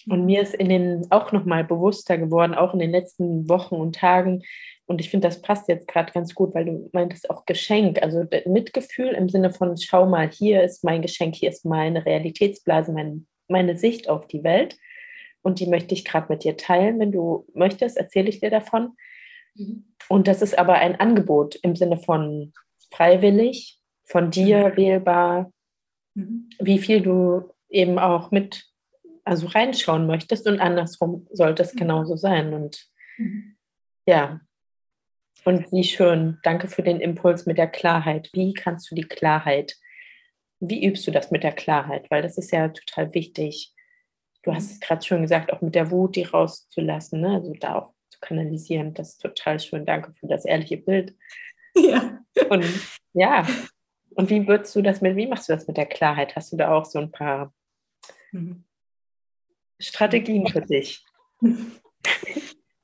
Speaker 2: Und mir ist in den auch nochmal bewusster geworden, auch in den letzten Wochen und Tagen. Und ich finde, das passt jetzt gerade ganz gut, weil du meintest auch Geschenk. Also Mitgefühl im Sinne von, schau mal, hier ist mein Geschenk, hier ist meine Realitätsblase, mein, meine Sicht auf die Welt. Und die möchte ich gerade mit dir teilen. Wenn du möchtest, erzähle ich dir davon. Mhm. Und das ist aber ein Angebot im Sinne von freiwillig, von dir mhm. wählbar, mhm. wie viel du eben auch mit also reinschauen möchtest und andersrum sollte es mhm. genauso sein. Und mhm. ja, und wie schön, danke für den Impuls mit der Klarheit. Wie kannst du die Klarheit, wie übst du das mit der Klarheit? Weil das ist ja total wichtig. Du hast es gerade schon gesagt, auch mit der Wut, die rauszulassen, ne? also da auch zu kanalisieren. Das ist total schön. Danke für das ehrliche Bild. Ja. Und ja, und wie würdest du das mit, wie machst du das mit der Klarheit? Hast du da auch so ein paar mhm. Strategien für dich?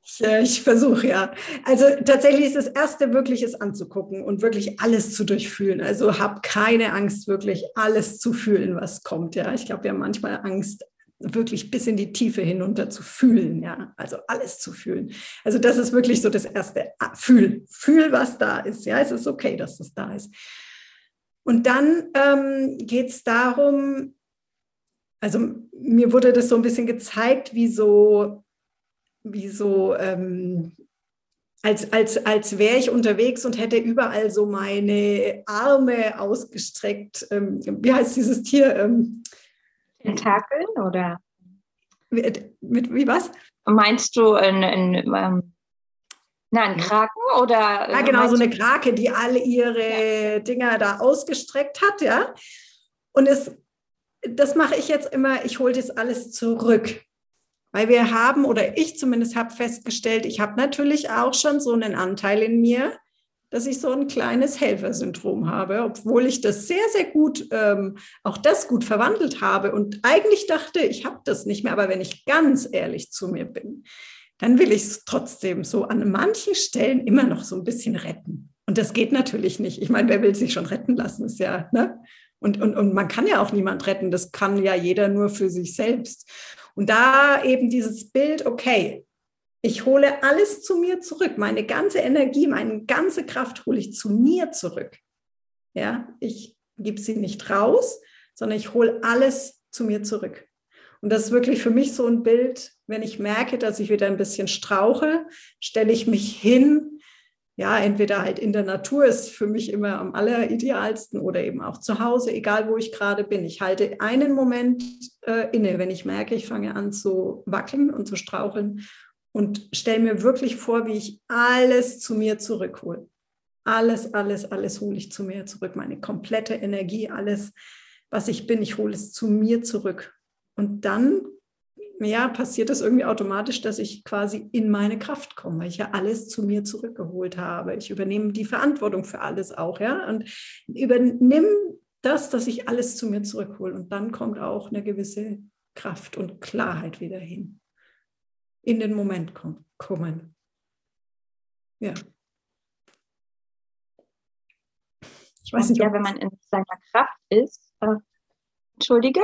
Speaker 1: Ich, äh, ich versuche ja. Also tatsächlich ist das Erste wirklich es anzugucken und wirklich alles zu durchfühlen. Also hab keine Angst, wirklich alles zu fühlen, was kommt. Ja, ich glaube, wir haben manchmal Angst, wirklich bis in die Tiefe hinunter zu fühlen. Ja, also alles zu fühlen. Also das ist wirklich so das Erste. Ah, fühl, fühl, was da ist. Ja, es ist okay, dass das da ist. Und dann ähm, geht es darum, also mir wurde das so ein bisschen gezeigt, wie so, wie so, ähm, als, als, als wäre ich unterwegs und hätte überall so meine Arme ausgestreckt. Ähm, wie heißt dieses Tier? Ähm,
Speaker 4: Tentakeln oder?
Speaker 1: Mit, mit, wie was?
Speaker 4: Meinst du ein, ein, ähm, na, ein Kraken oder?
Speaker 1: Ja, genau, so eine Krake, die alle ihre ja. Dinger da ausgestreckt hat, ja. Und es das mache ich jetzt immer, ich hole das alles zurück. Weil wir haben, oder ich zumindest habe festgestellt, ich habe natürlich auch schon so einen Anteil in mir, dass ich so ein kleines Helfersyndrom habe, obwohl ich das sehr, sehr gut, ähm, auch das gut verwandelt habe und eigentlich dachte, ich habe das nicht mehr. Aber wenn ich ganz ehrlich zu mir bin, dann will ich es trotzdem so an manchen Stellen immer noch so ein bisschen retten. Und das geht natürlich nicht. Ich meine, wer will sich schon retten lassen? Ist ja, ne? Und, und, und man kann ja auch niemand retten, das kann ja jeder nur für sich selbst. Und da eben dieses Bild, okay, ich hole alles zu mir zurück, meine ganze Energie, meine ganze Kraft hole ich zu mir zurück. Ja, ich gebe sie nicht raus, sondern ich hole alles zu mir zurück. Und das ist wirklich für mich so ein Bild, wenn ich merke, dass ich wieder ein bisschen strauche, stelle ich mich hin ja, entweder halt in der Natur ist für mich immer am alleridealsten oder eben auch zu Hause, egal wo ich gerade bin. Ich halte einen Moment äh, inne, wenn ich merke, ich fange an zu wackeln und zu straucheln und stelle mir wirklich vor, wie ich alles zu mir zurückhole. Alles, alles, alles hole ich zu mir zurück. Meine komplette Energie, alles, was ich bin, ich hole es zu mir zurück. Und dann ja, passiert das irgendwie automatisch, dass ich quasi in meine Kraft komme, weil ich ja alles zu mir zurückgeholt habe. Ich übernehme die Verantwortung für alles auch, ja, und übernimm das, dass ich alles zu mir zurückhole. Und dann kommt auch eine gewisse Kraft und Klarheit wieder hin. In den Moment kommen. Ja. Ich weiß nicht,
Speaker 4: ja, wenn man in seiner Kraft ist. Äh, Entschuldige?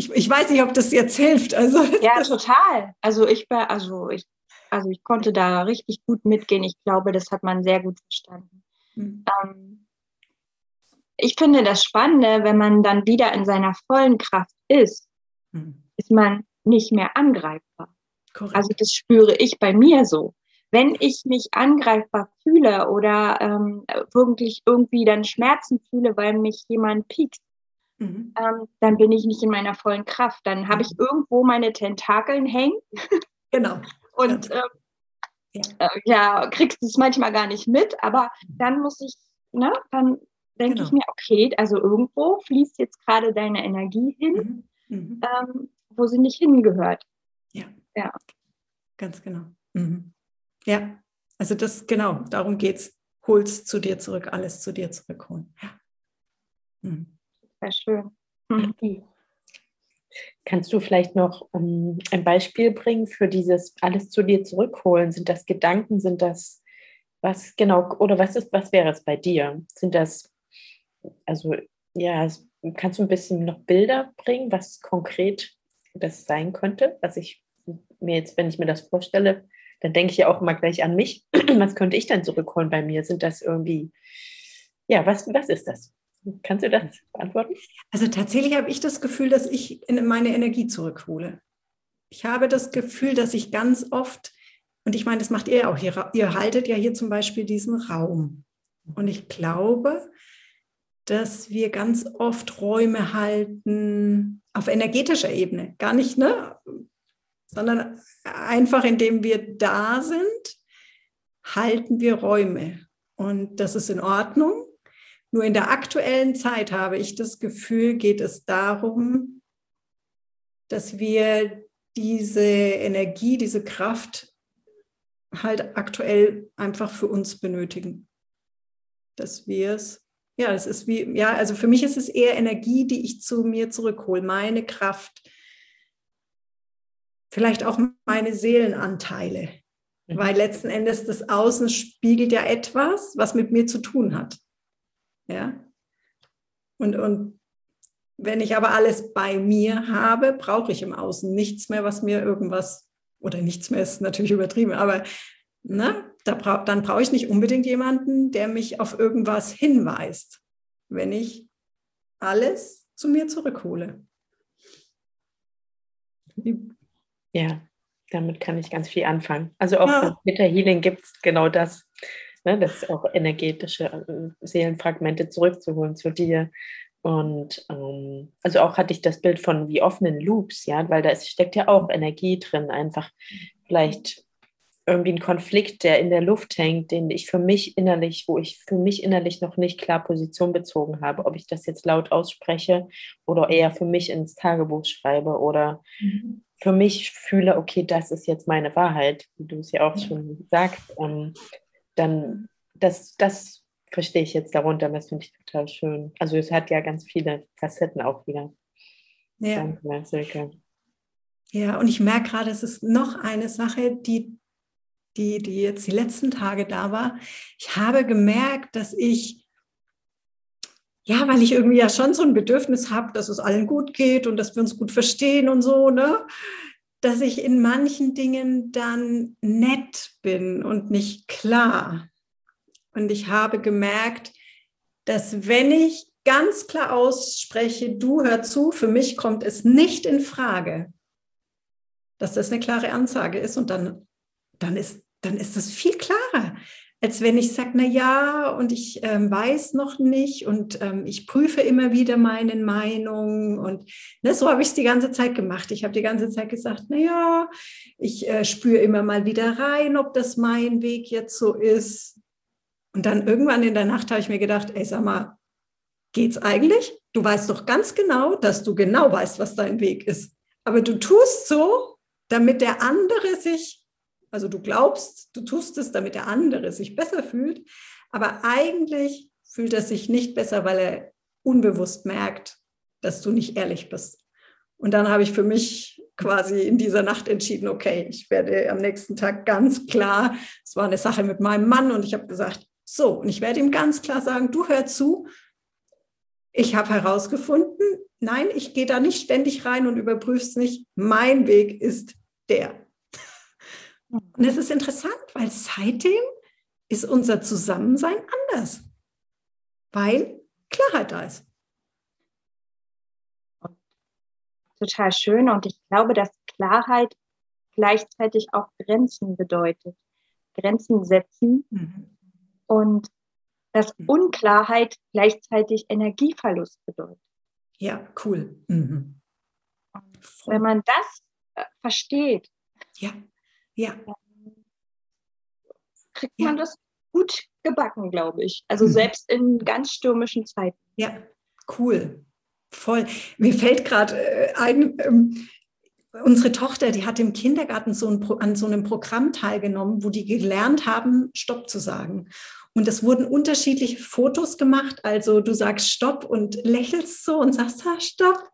Speaker 1: Ich, ich weiß nicht, ob das jetzt hilft. Also,
Speaker 4: ja, total. Also ich war, also ich, also ich konnte da richtig gut mitgehen. Ich glaube, das hat man sehr gut verstanden. Mhm. Ähm, ich finde das Spannende, wenn man dann wieder in seiner vollen Kraft ist, mhm. ist man nicht mehr angreifbar. Correct. Also das spüre ich bei mir so. Wenn ich mich angreifbar fühle oder ähm, wirklich irgendwie dann Schmerzen fühle, weil mich jemand piekst, mhm. ähm, dann bin ich nicht in meiner vollen Kraft. Dann habe ich mhm. irgendwo meine Tentakeln hängen.
Speaker 1: Genau.
Speaker 4: Und ähm, ja. Äh, ja, kriegst du es manchmal gar nicht mit, aber dann muss ich, ne, dann denke genau. ich mir, okay, also irgendwo fließt jetzt gerade deine Energie hin, mhm. Mhm. Ähm, wo sie nicht hingehört.
Speaker 1: Ja. Ja. Ganz genau. Mhm. Ja, also das, genau, darum geht es. Hol's zu dir zurück, alles zu dir zurückholen. Ja.
Speaker 4: Mhm. Sehr schön.
Speaker 2: Kannst du vielleicht noch ähm, ein Beispiel bringen für dieses alles zu dir zurückholen? Sind das Gedanken? Sind das was genau oder was ist, was wäre es bei dir? Sind das, also ja, kannst du ein bisschen noch Bilder bringen, was konkret das sein könnte? Was ich mir jetzt, wenn ich mir das vorstelle, dann denke ich ja auch immer gleich an mich. was könnte ich dann zurückholen bei mir? Sind das irgendwie, ja, was, was ist das? Kannst du das beantworten?
Speaker 1: Also tatsächlich habe ich das Gefühl, dass ich meine Energie zurückhole. Ich habe das Gefühl, dass ich ganz oft, und ich meine, das macht ihr auch hier, ihr haltet ja hier zum Beispiel diesen Raum. Und ich glaube, dass wir ganz oft Räume halten auf energetischer Ebene. Gar nicht, ne? Sondern einfach, indem wir da sind, halten wir Räume. Und das ist in Ordnung. Nur in der aktuellen Zeit habe ich das Gefühl, geht es darum, dass wir diese Energie, diese Kraft halt aktuell einfach für uns benötigen. Dass wir es, ja, es ist wie, ja, also für mich ist es eher Energie, die ich zu mir zurückhole, meine Kraft, vielleicht auch meine Seelenanteile, mhm. weil letzten Endes das Außen spiegelt ja etwas, was mit mir zu tun hat. Ja? Und, und wenn ich aber alles bei mir habe, brauche ich im Außen nichts mehr, was mir irgendwas, oder nichts mehr ist natürlich übertrieben, aber ne, da bra dann brauche ich nicht unbedingt jemanden, der mich auf irgendwas hinweist, wenn ich alles zu mir zurückhole.
Speaker 2: Ja, damit kann ich ganz viel anfangen. Also auch ja. mit der Healing gibt es genau das ne, das auch energetische äh, Seelenfragmente zurückzuholen zu dir. Und ähm, also auch hatte ich das Bild von wie offenen Loops, ja, weil da ist, steckt ja auch Energie drin, einfach vielleicht irgendwie ein Konflikt, der in der Luft hängt, den ich für mich innerlich, wo ich für mich innerlich noch nicht klar Position bezogen habe, ob ich das jetzt laut ausspreche oder eher für mich ins Tagebuch schreibe oder mhm. für mich fühle, okay, das ist jetzt meine Wahrheit, wie du es ja auch schon sagst. Ähm, dann das, das verstehe ich jetzt darunter. Das finde ich total schön. Also es hat ja ganz viele Facetten auch wieder.
Speaker 1: Ja. Danke, Silke. Ja, und ich merke gerade, es ist noch eine Sache, die, die, die jetzt die letzten Tage da war. Ich habe gemerkt, dass ich, ja, weil ich irgendwie ja schon so ein Bedürfnis habe, dass es allen gut geht und dass wir uns gut verstehen und so, ne? Dass ich in manchen Dingen dann nett bin und nicht klar. Und ich habe gemerkt, dass wenn ich ganz klar ausspreche, du hör zu, für mich kommt es nicht in Frage, dass das eine klare Ansage ist und dann, dann, ist, dann ist viel klarer als wenn ich sage, na ja, und ich ähm, weiß noch nicht und ähm, ich prüfe immer wieder meine Meinung und ne, so habe ich es die ganze Zeit gemacht. Ich habe die ganze Zeit gesagt, na ja, ich äh, spüre immer mal wieder rein, ob das mein Weg jetzt so ist. Und dann irgendwann in der Nacht habe ich mir gedacht, ey, sag mal, geht's eigentlich? Du weißt doch ganz genau, dass du genau weißt, was dein Weg ist. Aber du tust so, damit der andere sich also du glaubst, du tust es, damit der andere sich besser fühlt, aber eigentlich fühlt er sich nicht besser, weil er unbewusst merkt, dass du nicht ehrlich bist. Und dann habe ich für mich quasi in dieser Nacht entschieden, okay, ich werde am nächsten Tag ganz klar, es war eine Sache mit meinem Mann und ich habe gesagt, So, und ich werde ihm ganz klar sagen, du hör zu, ich habe herausgefunden, nein, ich gehe da nicht ständig rein und überprüfe es nicht. Mein Weg ist der. Und es ist interessant, weil seitdem ist unser Zusammensein anders, weil Klarheit da ist.
Speaker 4: Total schön und ich glaube, dass Klarheit gleichzeitig auch Grenzen bedeutet. Grenzen setzen mhm. und dass mhm. Unklarheit gleichzeitig Energieverlust bedeutet.
Speaker 1: Ja, cool. Mhm.
Speaker 4: Wenn man das äh, versteht,
Speaker 1: ja. Ja.
Speaker 4: kriegt man ja. das gut gebacken, glaube ich. Also mhm. selbst in ganz stürmischen Zeiten.
Speaker 1: Ja, cool. Voll. Mir fällt gerade äh, ein, ähm, unsere Tochter, die hat im Kindergarten so ein, an so einem Programm teilgenommen, wo die gelernt haben, Stopp zu sagen. Und es wurden unterschiedliche Fotos gemacht. Also du sagst Stopp und lächelst so und sagst, ah, Stopp.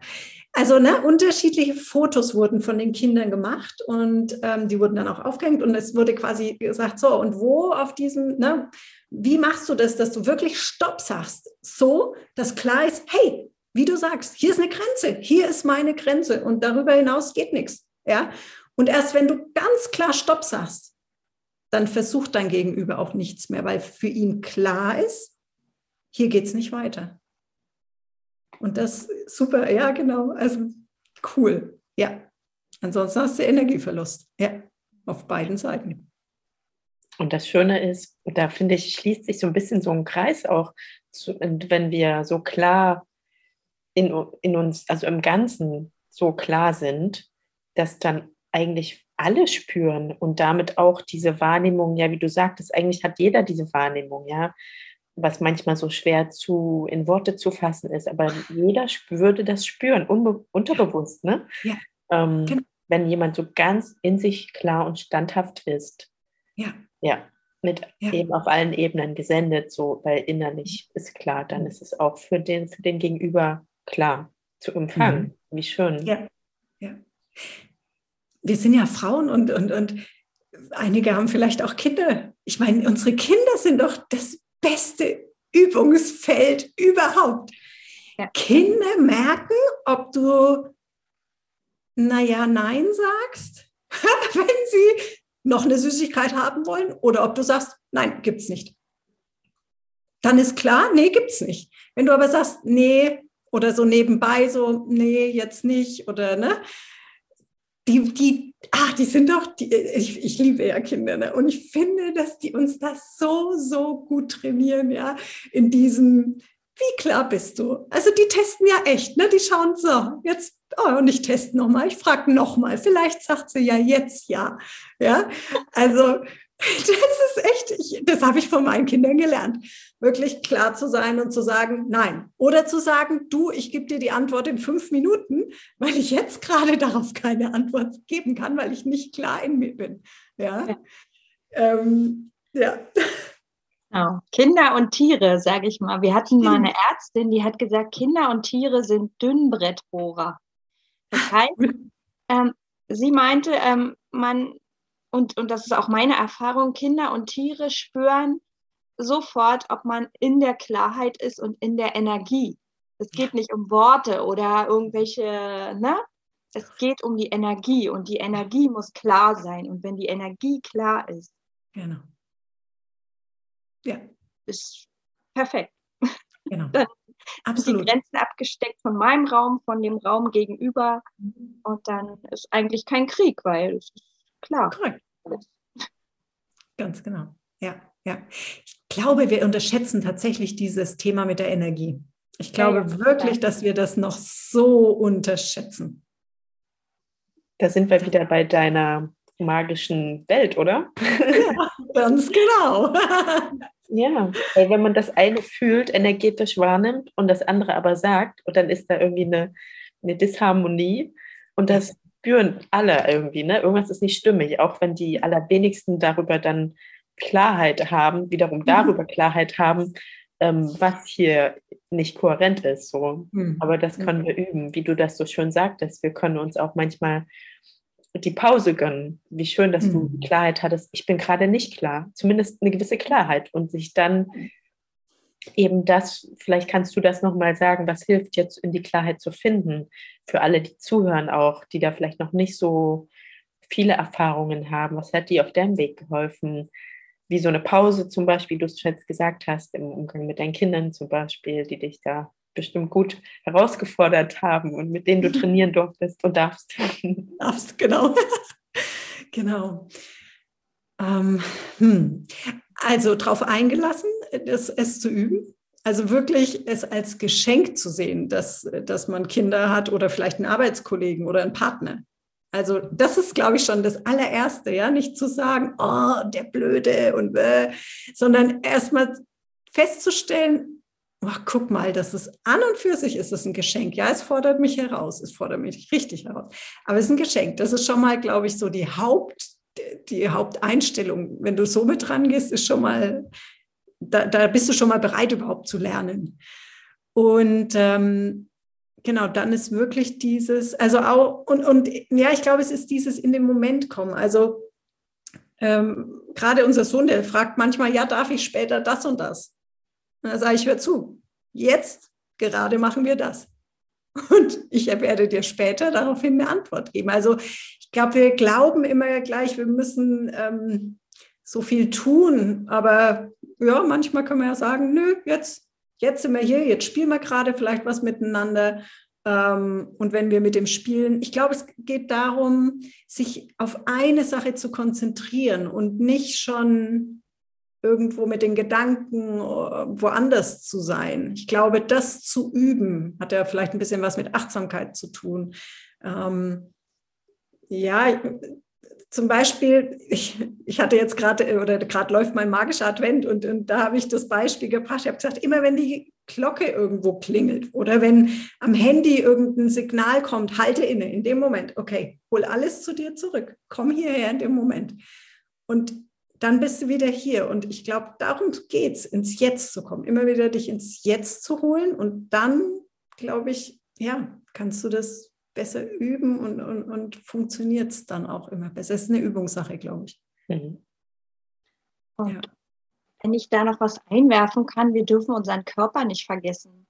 Speaker 1: Also ne, unterschiedliche Fotos wurden von den Kindern gemacht und ähm, die wurden dann auch aufgehängt und es wurde quasi gesagt, so und wo auf diesem, ne, wie machst du das, dass du wirklich Stopp sagst, so, dass klar ist, hey, wie du sagst, hier ist eine Grenze, hier ist meine Grenze und darüber hinaus geht nichts, ja. Und erst wenn du ganz klar Stopp sagst, dann versucht dein Gegenüber auch nichts mehr, weil für ihn klar ist, hier geht es nicht weiter. Und das super, ja, genau. Also cool. Ja. Ansonsten hast du Energieverlust. Ja, auf beiden Seiten.
Speaker 2: Und das Schöne ist, da finde ich, schließt sich so ein bisschen so ein Kreis auch, wenn wir so klar in, in uns, also im Ganzen so klar sind, dass dann eigentlich alle spüren und damit auch diese Wahrnehmung, ja, wie du sagtest, eigentlich hat jeder diese Wahrnehmung, ja was manchmal so schwer zu in Worte zu fassen ist, aber jeder würde das spüren, unterbewusst, ne? Ja. Ähm, genau. Wenn jemand so ganz in sich klar und standhaft ist.
Speaker 1: Ja.
Speaker 2: Ja. Mit ja. eben auf allen Ebenen gesendet, so, weil innerlich ist klar, dann mhm. ist es auch für den, für den Gegenüber klar zu empfangen. Mhm. Wie schön.
Speaker 1: Ja. ja. Wir sind ja Frauen und, und, und einige haben vielleicht auch Kinder. Ich meine, unsere Kinder sind doch das beste Übungsfeld überhaupt. Ja. Kinder merken, ob du, naja, nein sagst, wenn sie noch eine Süßigkeit haben wollen, oder ob du sagst, nein, gibt's nicht. Dann ist klar, nee, gibt's nicht. Wenn du aber sagst, nee, oder so nebenbei so, nee, jetzt nicht, oder ne, die, die, ach, die sind doch, die, ich, ich liebe ja Kinder, ne? und ich finde, dass die uns das so, so gut trainieren, ja, in diesem, wie klar bist du? Also die testen ja echt, ne? Die schauen so, jetzt, oh, und ich teste nochmal, ich frage nochmal, vielleicht sagt sie ja jetzt ja, ja, also das ist echt, ich, das habe ich von meinen Kindern gelernt. Wirklich klar zu sein und zu sagen, nein. Oder zu sagen, du, ich gebe dir die Antwort in fünf Minuten, weil ich jetzt gerade darauf keine Antwort geben kann, weil ich nicht klar in mir bin. Ja. Ja. Ähm, ja.
Speaker 4: Genau. Kinder und Tiere, sage ich mal. Wir hatten mal eine Ärztin, die hat gesagt, Kinder und Tiere sind Dünnbrettbohrer. Das heißt, ähm, sie meinte, ähm, man und, und das ist auch meine Erfahrung, Kinder und Tiere spüren sofort, ob man in der Klarheit ist und in der Energie. Es geht nicht um Worte oder irgendwelche, ne? Es geht um die Energie und die Energie muss klar sein. Und wenn die Energie klar ist,
Speaker 1: genau. Ja.
Speaker 4: Ist perfekt.
Speaker 1: Genau.
Speaker 4: Dann Absolut. die Grenzen abgesteckt von meinem Raum, von dem Raum gegenüber. Mhm. Und dann ist eigentlich kein Krieg, weil es ist klar.
Speaker 1: Korrekt. Ganz genau. Ja, ja. Ich glaube, wir unterschätzen tatsächlich dieses Thema mit der Energie. Ich glaube ja, ja. wirklich, dass wir das noch so unterschätzen.
Speaker 2: Da sind wir wieder bei deiner magischen Welt, oder?
Speaker 1: Ja, ganz genau.
Speaker 2: ja, weil wenn man das eine fühlt, energetisch wahrnimmt und das andere aber sagt, und dann ist da irgendwie eine, eine Disharmonie und das spüren alle irgendwie, ne? Irgendwas ist nicht stimmig, auch wenn die allerwenigsten darüber dann Klarheit haben, wiederum mhm. darüber Klarheit haben, ähm, was hier nicht kohärent ist. So. Mhm. Aber das können wir üben, wie du das so schön sagtest. Wir können uns auch manchmal die Pause gönnen. Wie schön, dass mhm. du Klarheit hattest. Ich bin gerade nicht klar. Zumindest eine gewisse Klarheit und sich dann eben das, vielleicht kannst du das nochmal sagen, was hilft jetzt in die Klarheit zu finden, für alle, die zuhören auch, die da vielleicht noch nicht so viele Erfahrungen haben. Was hat dir auf deinem Weg geholfen? Wie so eine Pause zum Beispiel, du es jetzt gesagt hast, im Umgang mit deinen Kindern zum Beispiel, die dich da bestimmt gut herausgefordert haben und mit denen du trainieren durftest und darfst.
Speaker 1: Darfst, genau. genau. Ähm, hm. Also darauf eingelassen, das, es zu üben. Also wirklich es als Geschenk zu sehen, dass, dass man Kinder hat oder vielleicht einen Arbeitskollegen oder einen Partner. Also das ist, glaube ich, schon das allererste, ja, nicht zu sagen, oh, der Blöde und äh, sondern erstmal festzustellen, oh, guck mal, das ist an und für sich ist es ein Geschenk. Ja, es fordert mich heraus, es fordert mich richtig heraus. Aber es ist ein Geschenk. Das ist schon mal, glaube ich, so die Haupt, die Haupteinstellung. Wenn du so mit rangehst, ist schon mal, da, da bist du schon mal bereit, überhaupt zu lernen. Und ähm, genau, dann ist wirklich dieses, also auch, und, und ja, ich glaube, es ist dieses in den Moment kommen. Also ähm, gerade unser Sohn, der fragt manchmal, ja, darf ich später das und das? Und dann sage ich, hör zu, jetzt gerade machen wir das. Und ich werde dir später daraufhin eine Antwort geben. Also glaube, wir glauben immer gleich, wir müssen ähm, so viel tun. Aber ja, manchmal kann man ja sagen, nö, jetzt, jetzt sind wir hier, jetzt spielen wir gerade vielleicht was miteinander. Ähm, und wenn wir mit dem Spielen, ich glaube, es geht darum, sich auf eine Sache zu konzentrieren und nicht schon irgendwo mit den Gedanken äh, woanders zu sein. Ich glaube, das zu üben, hat ja vielleicht ein bisschen was mit Achtsamkeit zu tun. Ähm, ja, zum Beispiel, ich, ich hatte jetzt gerade, oder gerade läuft mein magischer Advent und, und da habe ich das Beispiel gebracht. Ich habe gesagt, immer wenn die Glocke irgendwo klingelt oder wenn am Handy irgendein Signal kommt, halte inne in dem Moment. Okay, hol alles zu dir zurück. Komm hierher in dem Moment. Und dann bist du wieder hier. Und ich glaube, darum geht es, ins Jetzt zu kommen, immer wieder dich ins Jetzt zu holen. Und dann, glaube ich, ja, kannst du das besser üben und, und, und funktioniert es dann auch immer besser. Es ist eine Übungssache, glaube ich. Mhm.
Speaker 4: Und ja. wenn ich da noch was einwerfen kann, wir dürfen unseren Körper nicht vergessen.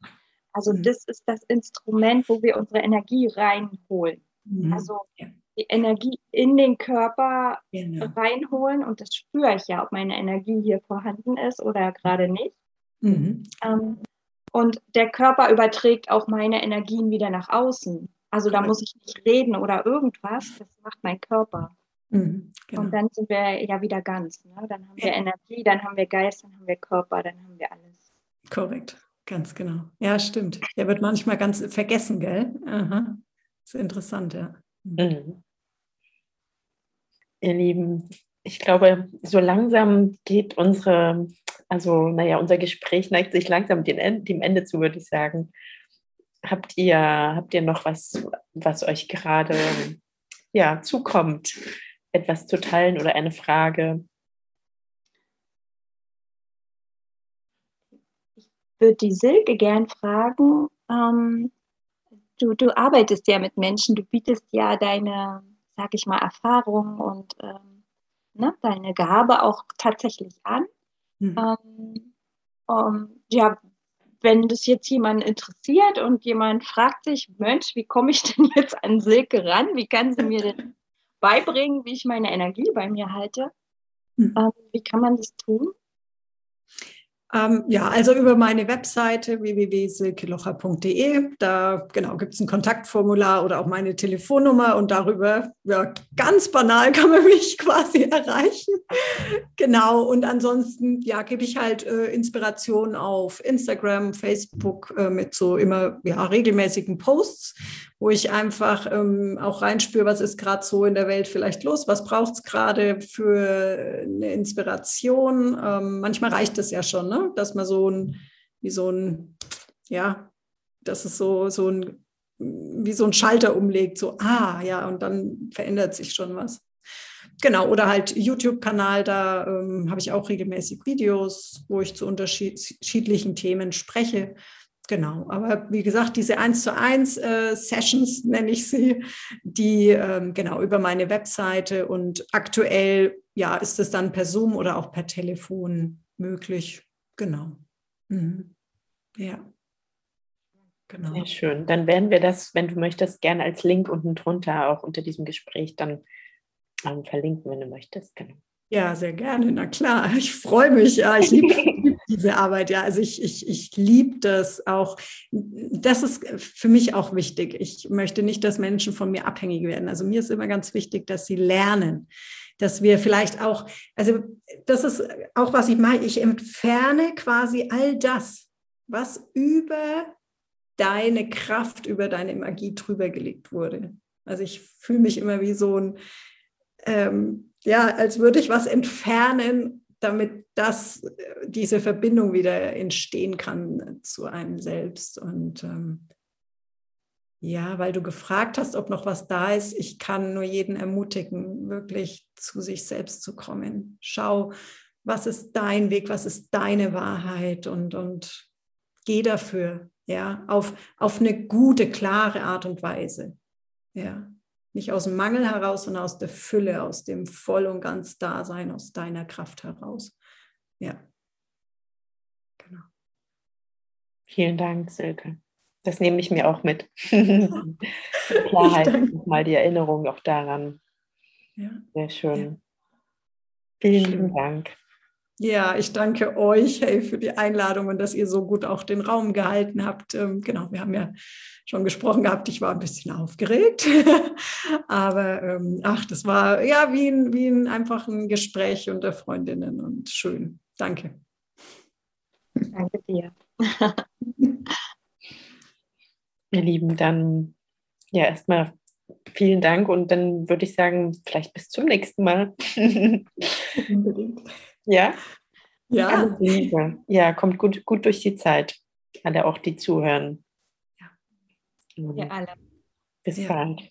Speaker 4: Also mhm. das ist das Instrument, wo wir unsere Energie reinholen. Mhm. Also ja die Energie in den Körper genau. reinholen und das spüre ich ja, ob meine Energie hier vorhanden ist oder gerade nicht. Mhm. Ähm, und der Körper überträgt auch meine Energien wieder nach außen. Also da muss ich nicht reden oder irgendwas, das macht mein Körper. Mhm, genau. Und dann sind wir ja wieder ganz. Ne? Dann haben wir Energie, dann haben wir Geist, dann haben wir Körper, dann haben wir alles.
Speaker 1: Korrekt, ganz genau. Ja, stimmt. Der wird manchmal ganz vergessen, gell? Aha. Das ist interessant, ja. Mhm
Speaker 2: ihr Lieben. Ich glaube, so langsam geht unsere, also naja, unser Gespräch neigt sich langsam dem Ende zu, würde ich sagen. Habt ihr, habt ihr noch was, was euch gerade ja, zukommt, etwas zu teilen oder eine Frage?
Speaker 4: Ich würde die Silke gern fragen. Ähm, du, du arbeitest ja mit Menschen, du bietest ja deine sag ich mal, Erfahrung und ähm, ne, deine Gabe auch tatsächlich an. Mhm. Ähm, ja, wenn das jetzt jemand interessiert und jemand fragt sich, Mensch, wie komme ich denn jetzt an Silke ran? Wie kann sie mir denn beibringen, wie ich meine Energie bei mir halte? Mhm. Ähm, wie kann man das tun?
Speaker 1: Ähm, ja, also über meine Webseite www.silkelocher.de. Da genau gibt es ein Kontaktformular oder auch meine Telefonnummer und darüber, ja, ganz banal kann man mich quasi erreichen. Genau. Und ansonsten, ja, gebe ich halt äh, Inspiration auf Instagram, Facebook äh, mit so immer ja, regelmäßigen Posts wo ich einfach ähm, auch reinspüre, was ist gerade so in der Welt vielleicht los, was braucht es gerade für eine Inspiration. Ähm, manchmal reicht es ja schon, ne? Dass man so ein, wie so ein, ja, dass es so, so ein, wie so ein Schalter umlegt, so, ah, ja, und dann verändert sich schon was. Genau, oder halt YouTube-Kanal, da ähm, habe ich auch regelmäßig Videos, wo ich zu unterschiedlichen Themen spreche. genau. Aber wie gesagt, diese 1 zu 1 äh, Sessions nenne ich sie, die ähm, genau über meine Webseite und aktuell ja ist es dann per Zoom oder auch per Telefon möglich. Genau. Mhm. Ja.
Speaker 2: Genau. Sehr schön. Dann werden wir das, wenn du möchtest, gerne als Link unten drunter auch unter diesem Gespräch dann ähm, verlinken, wenn du möchtest. Genau.
Speaker 1: Ja, sehr gerne. Na klar, ich freue mich. Ja, ich liebe diese Arbeit. Ja, also ich, ich, ich liebe das auch. Das ist für mich auch wichtig. Ich möchte nicht, dass Menschen von mir abhängig werden. Also mir ist immer ganz wichtig, dass sie lernen, dass wir vielleicht auch, also das ist auch, was ich mache. Ich entferne quasi all das, was über deine Kraft, über deine Magie drüber gelegt wurde. Also ich fühle mich immer wie so ein, ähm, ja, als würde ich was entfernen, damit das, diese Verbindung wieder entstehen kann zu einem selbst. Und ähm, ja, weil du gefragt hast, ob noch was da ist, ich kann nur jeden ermutigen, wirklich zu sich selbst zu kommen. Schau, was ist dein Weg, was ist deine Wahrheit und, und geh dafür ja, auf, auf eine gute, klare Art und Weise. Ja, nicht aus dem Mangel heraus, sondern aus der Fülle, aus dem Voll- und ganz Dasein, aus deiner Kraft heraus. Ja,
Speaker 2: genau. Vielen Dank, Silke. Das nehme ich mir auch mit. Klarheit, mal die Erinnerung auch daran. Ja. Sehr schön. Ja. Vielen schön. Dank.
Speaker 1: Ja, ich danke euch hey, für die Einladung und dass ihr so gut auch den Raum gehalten habt. Ähm, genau, wir haben ja schon gesprochen gehabt, ich war ein bisschen aufgeregt, aber ähm, ach, das war ja wie ein, wie ein einfach ein Gespräch unter Freundinnen und schön. Danke.
Speaker 2: Danke dir. Ihr Lieben, dann ja erstmal vielen Dank und dann würde ich sagen, vielleicht bis zum nächsten Mal. Unbedingt. Ja? Ja. Ja, kommt gut, gut durch die Zeit. Alle auch, die zuhören. Ja, mhm. alle. Bis ja. bald.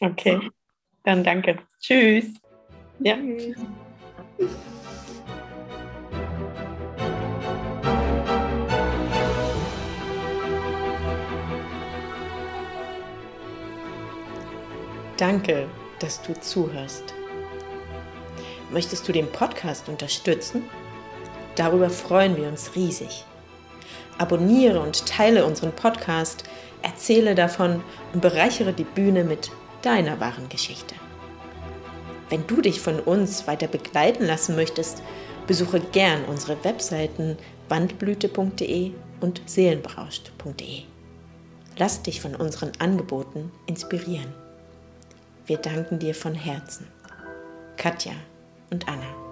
Speaker 2: Okay. Dann danke. Tschüss. Ja. Tschüss. Danke, dass du zuhörst. Möchtest du den Podcast unterstützen? Darüber freuen wir uns riesig. Abonniere und teile unseren Podcast, erzähle davon und bereichere die Bühne mit deiner wahren Geschichte. Wenn du dich von uns weiter begleiten lassen möchtest, besuche gern unsere Webseiten wandblüte.de und seelenberauscht.de. Lass dich von unseren Angeboten inspirieren. Wir danken dir von Herzen. Katja und Anna.